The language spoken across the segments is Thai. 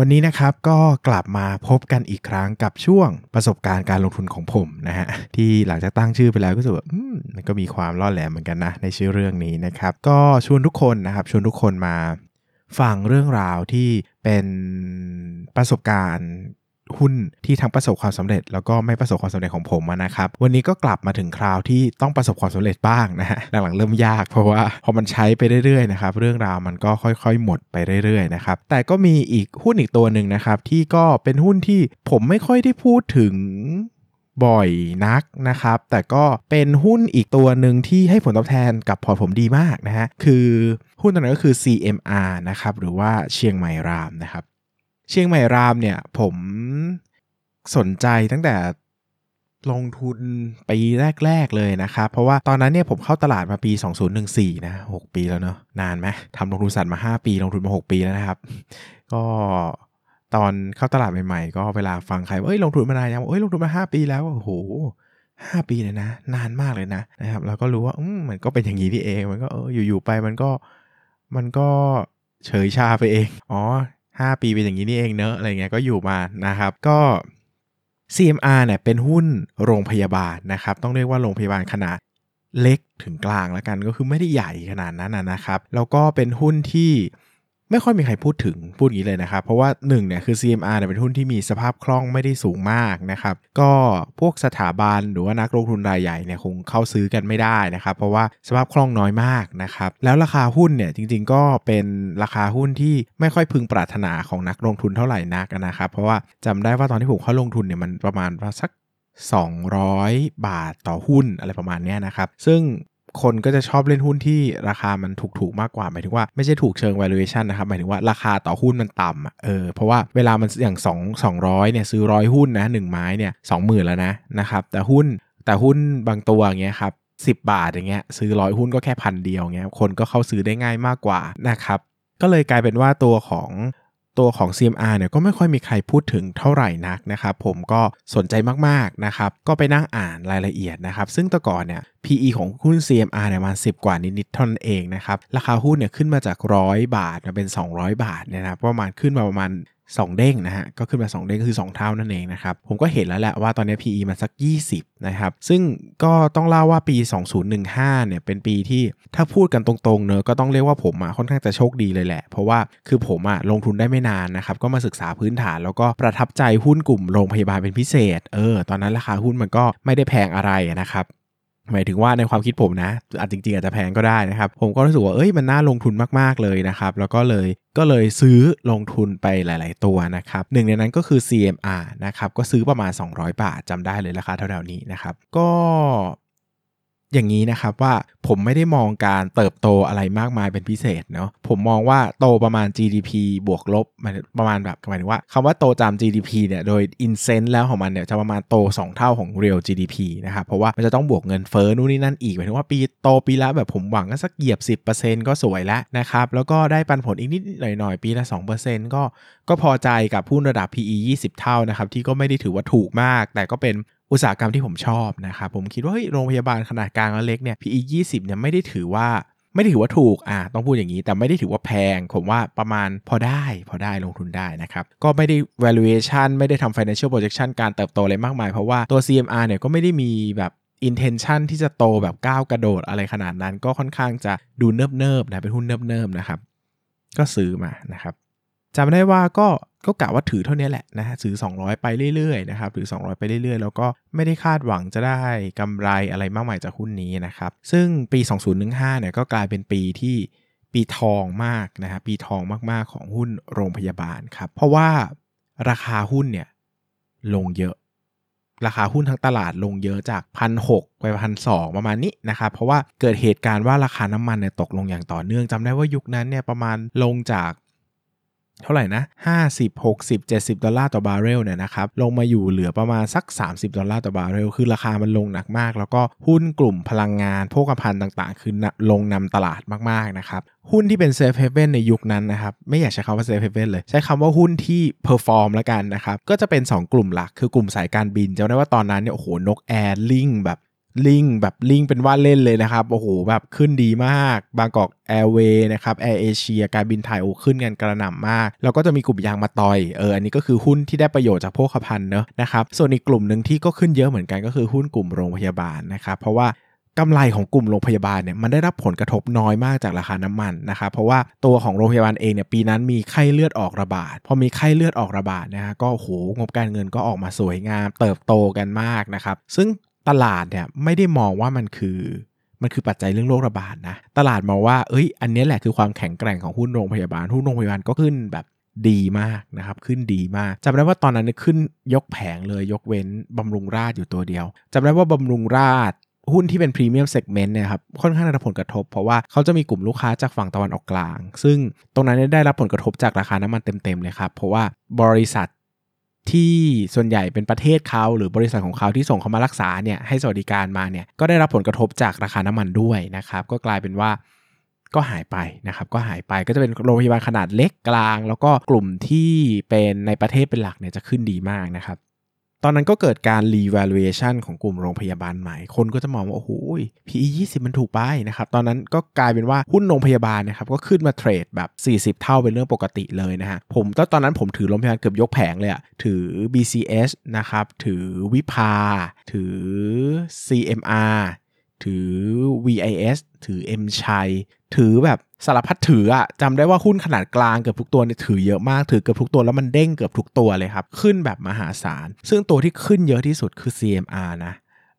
วันนี้นะครับก็กลับมาพบกันอีกครั้งกับช่วงประสบการณ์การลงทุนของผมนะฮะที่หลังจากตั้งชื่อไปแล้วก็รู้สึกว่ามันก็มีความล่อแหลมเหมือนกันนะในชื่อเรื่องนี้นะครับ ก็ชวนทุกคนนะครับชวนทุกคนมาฟังเรื่องราวที่เป็นประสบการณ์ หุ้นที่ทั้งประสบความสำเร็จ แล้วก็ไม่ประสบความสำเร็จของผมนะครับ วันนี้ก็กลับมาถึงคราวที่ต้องประสบความสำเร็จบ้างนะฮะหลังๆเริ่มยากเพราะว่าพอมันใช้ไปเรื่อยๆนะครับเรื่องราวมันก็ค่อยๆ หมดไปเรื่อยๆนะครับแต่ก็มีอีกหุ้นอีกตัวหนึ่งนะครับที่ก็เป็นหุ้นที่ผมไม่ค่อยได้พูดถึงบ่อยนักนะครับ แต่ก็เป็นหุ้นอีกตัวหนึ่งที่ให้ผลตอบแทนกับพอร์ตผมดีมากนะฮะ คือหุ้นตัวนั้นก็คือ CMR นะครับ หรือว่าเชียงใหม่รามนะครับ เชียงใหม่รามเนี่ยผมสนใจตั้งแต่ลงทุนปีแรก ๆเลยนะครับ เพราะว่าตอนนั้นเนี่ยผมเข้าตลาดมาปี 2014 นะ 6 ปีแล้วเนาะนานไหมทำลงทุนสัตว์มา 5 ปี ลงทุนมา 6 ปีแล้วนะครับ ก็ตอนเข้าตลาดใหม่ๆ ก็เวลาฟังใครว่าเอ้ยลงทุนมานานยังเอ้ยลงทุนมา 5 ปีแล้วโอ้โหห้าปีเลยนะ นานมากเลยนะนะครับเราก็รู้ว่าอืมมันก็เป็นอย่างนี้ที่เองมันก็เอออยู่ๆไปมันก็มันก็เฉยชาไปเอง อ๋อ 5 ปีเป็นอย่างนี้นี่เองเนอะอะไรเงี้ยก็อยู่มานะครับ ก็ CMR เนี่ยเป็นหุ้นโรงพยาบาลนะครับ ต้องเรียกว่าโรงพยาบาลขนาดเล็กถึงกลางแล้วกันก็คือไม่ได้ใหญ่ขนาดนั้นนะครับ แล้วก็เป็นหุ้นที่ ไม่ค่อยมีใครพูดถึงพูดอย่างนี้เลยนะครับ เพราะว่า1เนี่ยคือ CMR เนี่ยเป็นหุ้นที่มีสภาพคล่องไม่ได้สูงมากนะครับ ก็พวกสถาบันหรือว่านักลงทุนรายใหญ่เนี่ยคงเข้าซื้อกันไม่ได้นะครับ เพราะว่าสภาพคล่องน้อยมากนะครับ แล้วราคาหุ้นเนี่ยจริง ๆ ก็เป็นราคาหุ้นที่ไม่ค่อยพึงปรารถนาของนักลงทุนเท่าไหร่นักนะครับ เพราะว่าจำได้ว่าตอนที่ผมเข้าลงทุนเนี่ยมันประมาณสัก200 บาทต่อหุ้นอะไรประมาณนี้นะครับ ซึ่ง คนก็จะชอบเล่นหุ้นที่ราคามันถูกๆมากกว่าหมายถึงว่าไม่ใช่ถูกเชิง valuation นะครับหมายถึงว่าราคาต่อหุ้นมันต่ำเออเพราะว่าเวลามันอย่าง2 200เนี่ยซื้อร้อยหุ้นนะ1ไม้เนี่ย20,000แล้วนะนะครับแต่หุ้นแต่หุ้นบางตัวอย่างเงี้ยครับ10บาทอย่างเงี้ยซื้อร้อยหุ้นก็แค่พันเดียวเงี้ยคนก็เข้าซื้อได้ง่ายมากกว่านะครับก็เลยกลายเป็นว่าตัวของ ตัวของ CMR เนี่ยก็ไม่ค่อยมีใครพูดถึงเท่าไหร่นักนะครับผมก็สนใจมากๆนะครับก็ไปนั่งอ่านรายละเอียดนะครับซึ่งแต่ก่อนเนี่ย PE ของหุ้น CMR เนี่ยมัน10กว่านิดๆเท่านั้นเองนะครับราคาหุ้นเนี่ยขึ้นมาจากร้อยบาทมาเป็น 200 บาทเนี่ยนะประมาณขึ้นมาประมาณ 2 เด้งนะฮะก็ขึ้นมา 2 เด้งก็คือ 2 เท่านั่นเองนะครับ ผมก็เห็นแล้วแหละว่าตอนนี้ PE มันสัก 20 นะครับ ซึ่งก็ต้องเล่าว่าปี 2015 เนี่ยเป็นปีที่ถ้าพูดกันตรงๆเนอะก็ต้องเรียกว่าผมอะค่อนข้างจะโชคดีเลยแหละ เพราะว่าคือผมอะลงทุนได้ไม่นานนะครับ ก็มาศึกษาพื้นฐาน แล้วก็ประทับใจหุ้นกลุ่มโรงพยาบาลเป็นพิเศษ เออ ตอนนั้นราคาหุ้นมันก็ไม่ได้แพงอะไรนะครับ หมายถึงว่าในความคิดผมนะอาจจริงๆอาจจะแพงก็ได้นะครับ ผมก็รู้สึกว่าเอ้ยมันน่าลงทุนมากๆเลยนะครับ แล้วก็เลยก็เลยซื้อลงทุนไปหลาย ๆ ตัวนะครับหนึ่งในนั้นก็คือ CMR นะครับก็ซื้อประมาณ 200 บาทจำได้เลยราคาเท่าๆนี้นะครับ ก็ อย่างนี้นะครับว่าผมไม่ได้มองการเติบโตอะไรมากมายเป็นพิเศษเนาะผมมองว่าโตประมาณ GDP บวกลบประมาณแบบหมายถึงว่าคำว่าโตตาม GDP เนี่ยโดย in s e n s e แล้วของมันเนี่ยจะประมาณโต 2 เท่าของ real GDP นะครับเพราะว่ามันจะต้องบวกเงินเฟ้อนู่นนี่นั่นอีกหมายถึงว่าปีโตปีละแบบผมหวังก็สักเหยียบ 10%ก็สวยแล้วนะครับแล้วก็ได้ปันผลอีกนิดหน่อยๆ ปีละ 2%ก็ก็พอใจกับหุ้นระดับ PE 20 เท่านะครับที่ก็ไม่ได้ถือว่าถูกมาก แต่ก็เป็น อุตสาหกรรมที่ผมชอบนะครับผมคิดว่าเฮ้ยโรงพยาบาลขนาดกลางและเล็กเนี่ย PE 20เนี่ยไม่ได้ถือว่าไม่ได้ถือว่าถูกอ่าต้องพูดอย่างนี้ แต่ไม่ได้ถือว่าแพง ผมว่าประมาณพอได้พอได้ลงทุนได้นะครับ ก็ไม่ได้ valuation ไม่ได้ทำ financial projection การเติบโตอะไรมากมาย เพราะว่าตัว CMR เนี่ยก็ไม่ได้มีแบบ intention ที่จะโตแบบก้าวกระโดดอะไรขนาดนั้น ก็ค่อนข้างจะดูเนิบๆนะเป็นหุ้นเนิบๆนะครับ ก็ซื้อมานะครับ จำได้ว่าก็ก็กะว่าถือเท่านี้แหละนะฮะถือ 200 ไปเรื่อยๆนะครับถือ 200 ไปเรื่อยๆ แล้วก็ไม่ได้คาดหวังจะได้กำไรอะไรมากมายจากหุ้นนี้นะครับ ซึ่งปี 2015เนี่ยก็กลายเป็นปีที่ปีทองมากนะฮะปีทองมากๆของหุ้นโรงพยาบาลครับ เพราะว่าราคาหุ้นเนี่ยลงเยอะ ราคาหุ้นทั้งตลาดลงเยอะจากพันหกไปพันสองประมาณนี้นะครับ เพราะว่าเกิดเหตุการณ์ว่าราคาน้ำมันเนี่ยตกลงอย่างต่อเนื่องจำได้ว่ายุคนั้นเนี่ยประมาณลงจาก เท่าไหร่นะ 50 60 70 ดอลลาร์ต่อบาร์เรลเนี่ยนะครับลงมาอยู่เหลือประมาณสัก 30 ดอลลาร์ต่อบาร์เรลคือราคามันลงหนักมาก แล้วก็หุ้นกลุ่มพลังงานโภคภัณฑ์ต่างๆ คือลงนำตลาดมากๆนะครับหุ้นที่เป็น safe haven ในยุคนั้นนะครับ ไม่อยากใช้คำว่า safe haven เลย ใช้คำว่าหุ้นที่ perform แล้วกันนะครับ ก็จะเป็น 2 กลุ่มหลักคือกลุ่มสายการบินจำได้ว่าตอนนั้นเนี่ยโอ้โหนกแอร์ ceiling แบบ ceiling แบบ ceiling เป็นว่าเล่นเลยนะครับ โอ้โหแบบขึ้นดีมาก บางกอกแอร์เวย์นะครับแอร์เอเชียการบินไทยโอ้ขึ้นกันกระหน่ำมาก แล้วก็จะมีกลุ่มยางมะตอยเอออันนี้ก็คือหุ้นที่ได้ประโยชน์จากพวกขพันเนอะนะครับส่วนอีกกลุ่มหนึ่งที่ก็ขึ้นเยอะเหมือนกันก็คือหุ้นกลุ่มโรงพยาบาลนะครับเพราะว่ากำไรของกลุ่มโรงพยาบาลเนี่ยมันได้รับผลกระทบน้อยมากจากราคาน้ำมันนะครับเพราะว่าตัวของโรงพยาบาลเองเนี่ยปีนั้นมีไข้เลือดออกระบาดพอมีไข้เลือดออกระบาดนะฮะก็โหงบการเงินก็ออกมาสวยงาม เติบโตกันมากนะครับซึ่ง ตลาดเนี่ยไม่ได้มองว่ามันคือมันคือปัจจัยเรื่องโรคระบาดนะ ตลาดมองว่าเอ้ย อันนี้แหละคือความแข็งแกร่งของหุ้นโรงพยาบาล หุ้นโรงพยาบาลก็ขึ้นแบบดีมากนะครับ ขึ้นดีมากจำได้ว่าตอนนั้นขึ้นยกแผงเลยยกเว้นบำรุงราชอยู่ตัวเดียวจำได้ว่าบำรุงราชหุ้นที่เป็นพรีเมียมเซกเมนต์เนี่ยครับค่อนข้างได้รับผลกระทบ เพราะว่าเขาจะมีกลุ่มลูกค้าจากฝั่งตะวันออกกลาง ซึ่งตรงนั้นได้รับผลกระทบจากราคาน้ำมันเต็มๆเลยครับ เพราะว่าบริษัท ที่ส่วนใหญ่เป็นประเทศเขาหรือบริษัทของเขาที่ส่งเขามารักษาเนี่ยให้สวัสดิการมาเนี่ยก็ได้รับผลกระทบจากราคาน้ำมันด้วยนะครับ ก็กลายเป็นว่าก็หายไปนะครับก็หายไปก็จะเป็นโรงพยาบาลขนาดเล็กกลาง แล้วก็กลุ่มที่เป็นในประเทศเป็นหลักเนี่ยจะขึ้นดีมากนะครับ ตอนนั้นก็เกิดการ revaluation ของกลุ่มโรงพยาบาลใหม่ คนก็จะมองว่าโอ้โห PE 20 มันถูกไปนะครับ ตอนนั้นก็กลายเป็นว่าหุ้นโรงพยาบาลนะครับก็ขึ้นมาเทรดแบบ 40 เท่าเป็นเรื่องปกติเลยนะฮะ ผมตอนนั้นผมถือโรงพยาบาลเกือบยกแผงเลยอะถือ BCS นะครับ ถือวิภา ถือ CMR ถือ VIS ถือ M ชัย ถือแบบสารพัดถืออะจำได้ว่าหุ้นขนาดกลางเกือบทุกตัวเนี่ยถือเยอะมากถือเกือบทุกตัวแล้วมันเด้งเกือบทุกตัวเลยครับ ขึ้นแบบมหาศาล ซึ่งตัวที่ขึ้นเยอะที่สุดคือ CMR นะ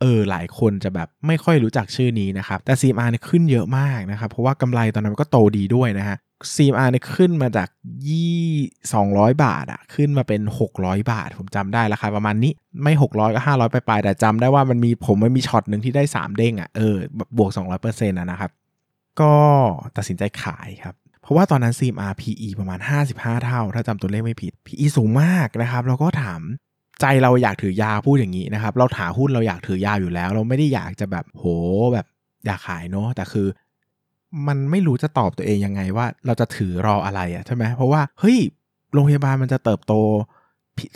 เออหลายคนจะแบบไม่ค่อยรู้จักชื่อนี้นะครับ แต่ CMR เนี่ยขึ้นเยอะมากนะครับ เพราะว่ากำไรตอนนั้นก็โตดีด้วยนะฮะ CMR เนี่ยขึ้นมาจากยี่200 บาทอะขึ้นมาเป็น 600 บาท ผมจำได้ราคาประมาณนี้ไม่ 600 ก็ 500 ไปลายแต่จำได้ว่ามันมีผมมันมีช็อตหนึ่งที่ได้ 3 เด้งอะเออบวก 200%อะนะครับ ก็ตัดสินใจขายครับ เพราะว่าตอนนั้น CMR PE ประมาณ 55 เท่า ถ้าจำตัวเลขไม่ผิด PE สูงมากนะครับแล้วก็ถามใจเราอยากถือยาวพูดอย่างนี้นะครับ เราถาหุ้นเราอยากถือยาวอยู่แล้ว เราไม่ได้อยากจะแบบโหแบบอยากขายเนาะแต่คือ มันไม่รู้จะตอบตัวเองยังไงว่าเราจะถือรออะไรอะใช่ไหมเพราะว่าเฮ้ยโรงพยาบาลมันจะเติบโต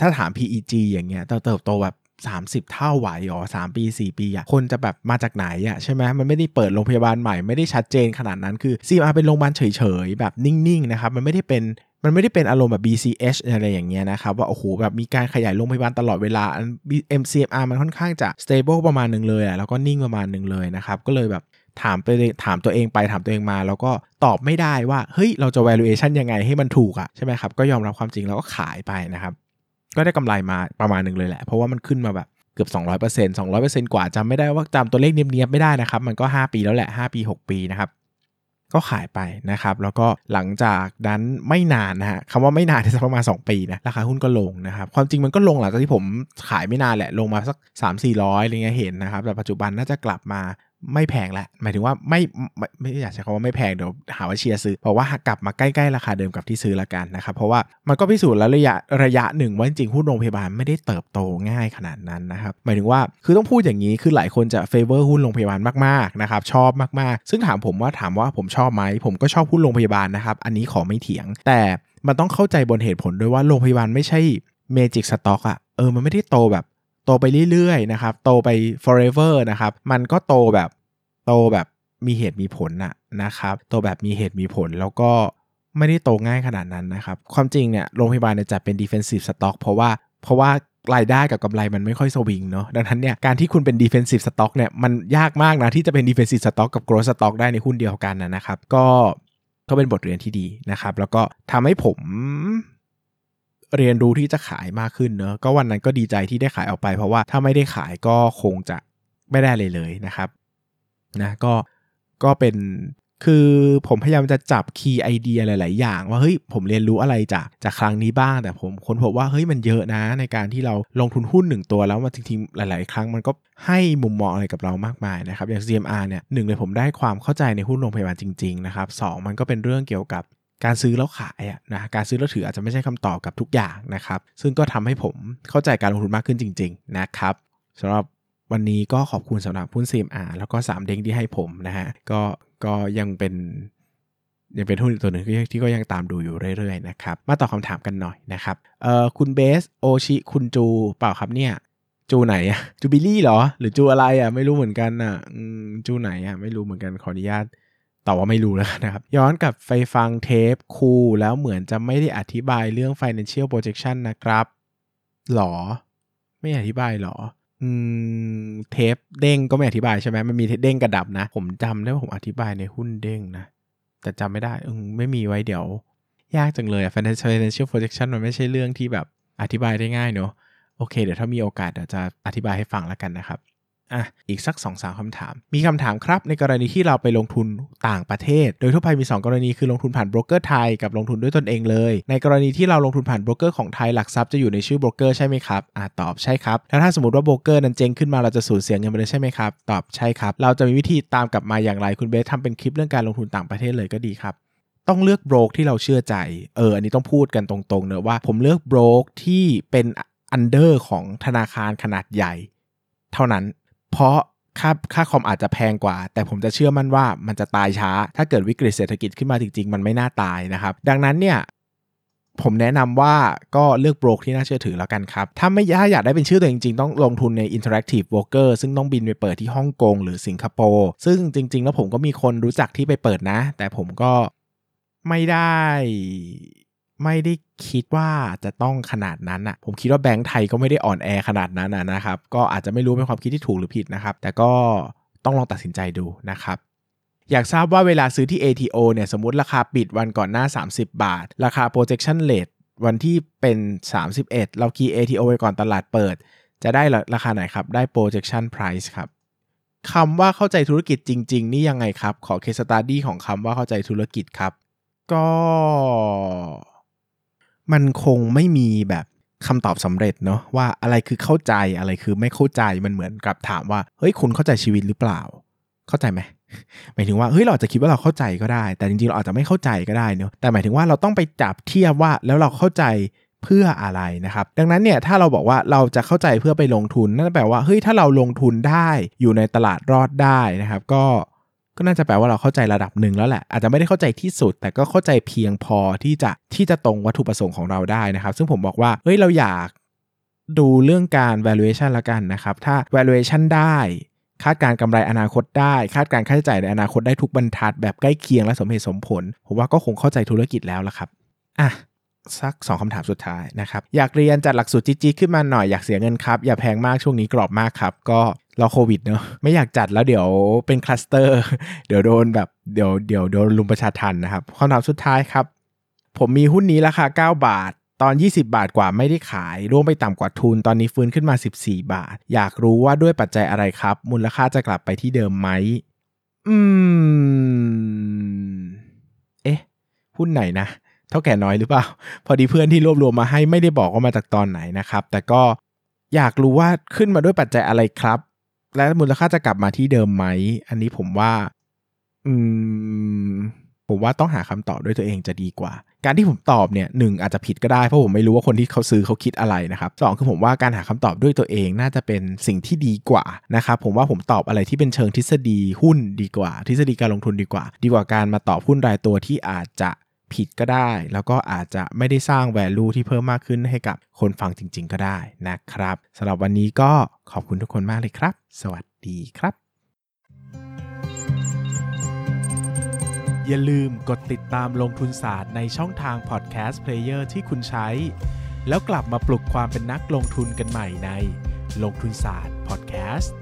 ถ้าถาม PEG อย่างเงี้ยเติบโตแบบ 30 เท่าไหวอ๋อสปี 4 ปีอะคนจะแบบมาจากไหนอะใช่ไหมมันไม่ได้เปิดโรงพยาบาลใหม่ไม่ได้ชัดเจนขนาดนั้นคือ CMR เป็นโรงพยาบาลเฉยๆ แบบนิ่งๆนะครับมันไม่ได้เป็นมันไม่ได้เป็นอารมณ์แบบ BCH อะไรอย่างเงี้ยนะครับว่าโอ้โหแบบมีการขยายโรงพยาบาลตลอดเวลา MCMR มันค่อนข้างจะ stable ประมาณหนึ่งเลยอะแล้วก็นิ่งประมาณหนึ่งเลยนะครับก็เลยแบบถามไปถามตัวเองไปถามตัวเองมา แล้วก็ตอบไม่ได้ว่าเฮ้ยเราจะ valuation ยังไงให้มันถูกอะใช่ไหมครับก็ยอมรับความจริงแล้วก็ขายไปนะครับ ก็ได้กำไรมาประมาณหนึ่งเลยแหละ เพราะว่ามันขึ้นมาแบบเกือบ 200% 200%กว่าจำไม่ได้ว่าจำตัวเลขเนียบๆไม่ได้นะครับ มันก็ 5 ปีแล้วแหละ 5 ปี 6 ปีนะครับก็ขายไปนะครับ แล้วก็หลังจากนั้นไม่นานนะฮะคำว่าไม่นานสักประมาณ 2 ปีนะราคาหุ้นก็ลงนะครับ ความจริงมันก็ลงหลังจากที่ผมขายไม่นานแหละลงมาสัก 3 4 0 0อะไรเงี้ยเห็นนะครับ แต่ปัจจุบันน่าจะกลับมา ไม่แพงแล้วหมายถึงว่าไม่ไม่อยากใช้คำว่าไม่แพงเดี๋ยวหาว่าเชียร์ซื้อเพราะว่ากลับมาใกล้ๆราคาเดิมกับที่ซื้อละกันนะครับเพราะว่ามันก็พิสูจน์แล้วระยะระยะหนึ่งว่าจริงๆหุ้นโรงพยาบาลไม่ได้เติบโตง่ายขนาดนั้นนะครับหมายถึงว่าคือต้องพูดอย่างนี้คือหลายคนจะ favor หุ้นโรงพยาบาลมากๆนะครับชอบมากๆ ซึ่งถามผมว่าถามว่าผมชอบไหมผมก็ชอบหุ้นโรงพยาบาลนะครับอันนี้ขอไม่เถียง แต่มันต้องเข้าใจบนเหตุผลด้วยว่าโรงพยาบาลไม่ใช่ magic stock อะเออมันไม่ได้โตแบบโตไปเรื่อยๆนะครับ โตไป forever นะครับ มันก็โตแบบ โตแบบมีเหตุมีผลน่ะนะครับโตแบบมีเหตุมีผลแล้วก็ไม่ได้โตง่ายขนาดนั้นนะครับ ความจริงเนี่ยโรงพยาบาลเนี่ยจะเป็น defensive stock เพราะว่าเพราะว่ารายได้กับกำไรมันไม่ค่อยสวิงเนาะดังนั้นเนี่ยการที่คุณเป็น defensive stock เนี่ยมันยากมากนะที่จะเป็น defensive stock กับ growth stock ได้ในหุ้นเดียวกันนะครับ ก็ก็เป็นบทเรียนที่ดีนะครับ แล้วก็ทำให้ผมเรียนรู้ที่จะขายมากขึ้นเนอะก็วันนั้นก็ดีใจที่ได้ขายออกไป เพราะว่าถ้าไม่ได้ขายก็คงจะไม่ได้เลยเลยนะครับ นะก็ก็เป็นคือผมพยายามจะจับคีย์ไอเดียหลาย ๆ อย่าง ว่าเฮ้ยผมเรียนรู้อะไรจากจากครั้งนี้บ้างแต่ผมค้นพบว่าเฮ้ยมันเยอะนะ ในการที่เราลงทุนหุ้นหนึ่งตัวแล้วมาจริง ๆ หลาย ๆ ครั้งมันก็ให้มุมมองอะไรกับเรามากมายนะครับอย่าง CMR เนี่ยหนึ่งเลยผมได้ความเข้าใจในหุ้นโรงพยาบาลจริง ๆ นะครับสมันก็เป็นเรื่องเกี่ยวกับการซื้อแล้วขายอะนะการซื้อแล้วถืออาจจะไม่ใช่คำตอบกับทุกอย่างนะครับซึ่งก็ทำให้ผมเข้าใจการลงทุนมากขึ้นจริง ๆ นะครับสำหรับ วันนี้ก็ขอบคุณสำหรับหุ้น CMR แล้วก็3เด้งที่ให้ผมนะฮะก็ก็ยังเป็นยังเป็นหุ้นอีกตัวหนึ่งที่ก็ยังตามดูอยู่เรื่อยๆนะครับ มาตอบคำถามกันหน่อยนะครับเอ่อคุณเบสโอชิ คุณจูเปล่าครับเนี่ย จูไหนอะจูบิลลี่เหรอ หรือจูอะไรอะไม่รู้เหมือนกันอะจูไหนอะไม่รู้เหมือนกันขออนุญาตตอบว่าไม่รู้แล้วนนะครับ ย้อนกลับไปฟังเทปครูแล้วเหมือนจะไม่ได้อธิบายเรื่อง financial projection นะครับหรอ ไม่อธิบายหรอ อืมเทปเด้งก็ไม่อธิบายใช่ไหมมันมีเด้งกระดับนะ ผมจำได้ว่าผมอธิบายในหุ้นเด้งนะ แต่จำไม่ได้เออไม่มีไว้เดี๋ยว ยากจังเลยอะ financial projection มันไม่ใช่เรื่องที่แบบอธิบายได้ง่ายเนอะโอเค เดี๋ยวถ้ามีโอกาสเดี๋ยวจะอธิบายให้ฟังแล้วกันนะครับ อะอีกสัก2อสาคำถาม มีคำถามครับ ในกรณีที่เราไปลงทุนต่างประเทศ โดยทั่วไปมี 2 กรณีคือลงทุนผ่านโบรกเกอร์ไทยกับลงทุนด้วยตนเองเลย ในกรณีที่เราลงทุนผ่านโบรกเกอร์ของไทยหลักทรัพย์จะอยู่ในชื่อโบรกเกอร์ใช่ไหมครับอ่าตอบใช่ครับแล้วถ้าสมมติว่าโบรกเกอร์นั้นเจ๊งขึ้นมาเราจะสูญเสียเงินไปเลยใช่ไหมครับตอบใช่ครับ เราจะมีวิธีตามกลับมาอย่างไรคุณเบสทำเป็นคลิปเรื่องการลงทุนต่างประเทศเลยก็ดีครับต้องเลือกโบรกที่เราเชื่อใจ เออ อันนี้ต้องพูดกันตรงๆเนอะว่า ผมเลือกโบรกที่เป็น under ของธนาคารขนาดใหญ่ เท่านั้น เพราะค่าค่าคอมอาจจะแพงกว่า แต่ผมจะเชื่อมั่นว่ามันจะตายช้า ถ้าเกิดวิกฤตเศรษฐกิจขึ้นมาจริง ๆ มันไม่น่าตายนะครับ ดังนั้นเนี่ยผมแนะนำว่าก็เลือกโบรกที่น่าเชื่อถือแล้วกันครับ ถ้าไม่ถ้าอยากได้เป็นชื่อตัวจริง ๆ ต้องลงทุนใน Interactive Broker ซึ่งต้องบินไปเปิดที่ฮ่องกงหรือสิงคโปร์ซึ่งจริง ๆ แล้วผมก็มีคนรู้จักที่ไปเปิดนะ แต่ผมก็ไม่ได้ ไม่ได้คิดว่าจะต้องขนาดนั้นอะผมคิดว่าแบงก์ไทยก็ไม่ได้อ่อนแอขนาดนั้นนะนะครับ ก็อาจจะไม่รู้เป็นความคิดที่ถูกหรือผิดนะครับ แต่ก็ต้องลองตัดสินใจดูนะครับอยากทราบว่าเวลาซื้อที่ ATO เนี่ยสมมติราคาปิดวันก่อนหน้า 30 บาท ราคา projection rate วันที่เป็น 31 เราคีย์ ATO ไว้ก่อนตลาดเปิด จะได้ราคาไหนครับ ได้ projection price ครับคำว่าเข้าใจธุรกิจจริง ๆ นี่ยังไงครับ ขอ case study ของคำว่าเข้าใจธุรกิจครับ ก็ มันคงไม่มีแบบคำตอบสำเร็จเนาะว่าอะไรคือเข้าใจอะไรคือไม่เข้าใจมันเหมือนกับถามว่าเฮ้ยคุณเข้าใจชีวิตหรือเปล่า เข้าใจไหมหมายถึงว่าเฮ้ยเราอาจจะคิดว่าเราเข้าใจก็ได้ แต่จริงๆเราอาจจะไม่เข้าใจก็ได้เนาะแต่หมายถึงว่าเราต้องไปจับเทียบว่าแล้วเราเข้าใจเพื่ออะไรนะครับ ดังนั้นเนี่ยถ้าเราบอกว่าเราจะเข้าใจเพื่อไปลงทุนนั่นแปลว่าเฮ้ยถ้าเราลงทุนได้อยู่ในตลาดรอดได้นะครับ ก็ ก็น่าจะแปลว่าเราเข้าใจระดับหนึ่งแล้วแหละ อาจจะไม่ได้เข้าใจที่สุด แต่ก็เข้าใจเพียงพอที่จะที่จะตรงวัตถุประสงค์ของเราได้นะครับ ซึ่งผมบอกว่าเฮ้ยเราอยากดูเรื่องการ valuation ละกันนะครับ ถ้า valuation ได้คาดการกำไรอนาคตได้ คาดการค่าใช้จ่ายในอนาคตได้ทุกบรรทัดแบบใกล้เคียงและสมเหตุสมผล ผมว่าก็คงเข้าใจธุรกิจแล้วละครับอะสัก 2คำถามสุดท้ายนะครับ อยากเรียนจัดหลักสูตรจี๊ดขึ้นมาหน่อยอยากเสียเงินครับ อย่าแพงมากช่วงนี้กรอบมากครับ ก็ เรอโควิดเนาะไม่อยากจัดแล้วเดี๋ยวเป็นคลัสเตอร์ เดี๋ยวโดนแบบเดี๋ยวเดี๋ยวโดนลุมประชาทันนะครับคำถามสุดท้ายครับ ผมมีหุ้นนี้ราคา 9 บาท ตอน 20 บาทกว่าไม่ได้ขายร่วงไปต่ำกว่าทุน ตอนนี้ฟื้นขึ้นมา 14 บาท อยากรู้ว่าด้วยปัจจัยอะไรครับ มูลค่าจะกลับไปที่เดิมไหมอืม เอ๊ะ หุ้นไหนนะ เท่าแก่น้อยหรือเปล่า พอดีเพื่อนที่รวบรวมมาให้ไม่ได้บอกว่ามาจากตอนไหนนะครับ แต่ก็อยากรู้ว่าขึ้นมาด้วยปัจจัยอะไรครับ และมูลค่าจะกลับมาที่เดิมไหม อันนี้ผมว่า อืม ผมว่าต้องหาคำตอบด้วยตัวเองจะดีกว่า การที่ผมตอบเนี่ยหนึ่งอาจจะผิดก็ได้เพราะผมไม่รู้ว่าคนที่เขาซื้อเขาคิดอะไรนะครับสองคือผมว่าการหาคำตอบด้วยตัวเองน่าจะเป็นสิ่งที่ดีกว่านะครับผมว่าผมตอบอะไรที่เป็นเชิงทฤษฎีหุ้นดีกว่า ทฤษฎีการลงทุนดีกว่า ดีกว่าการมาตอบหุ้นรายตัวที่อาจจะ ผิดก็ได้ แล้วก็อาจจะไม่ได้สร้าง value ที่เพิ่มมากขึ้นให้กับคนฟังจริง ๆ ก็ได้นะครับสำหรับวันนี้ก็ขอบคุณทุกคนมากเลยครับ สวัสดีครับ อย่าลืมกดติดตามลงทุนศาสตร์ในช่องทางพอดแคสต์เพลเยอร์ที่คุณใช้ แล้วกลับมาปลุกความเป็นนักลงทุนกันใหม่ในลงทุนศาสตร์พอดแคสต์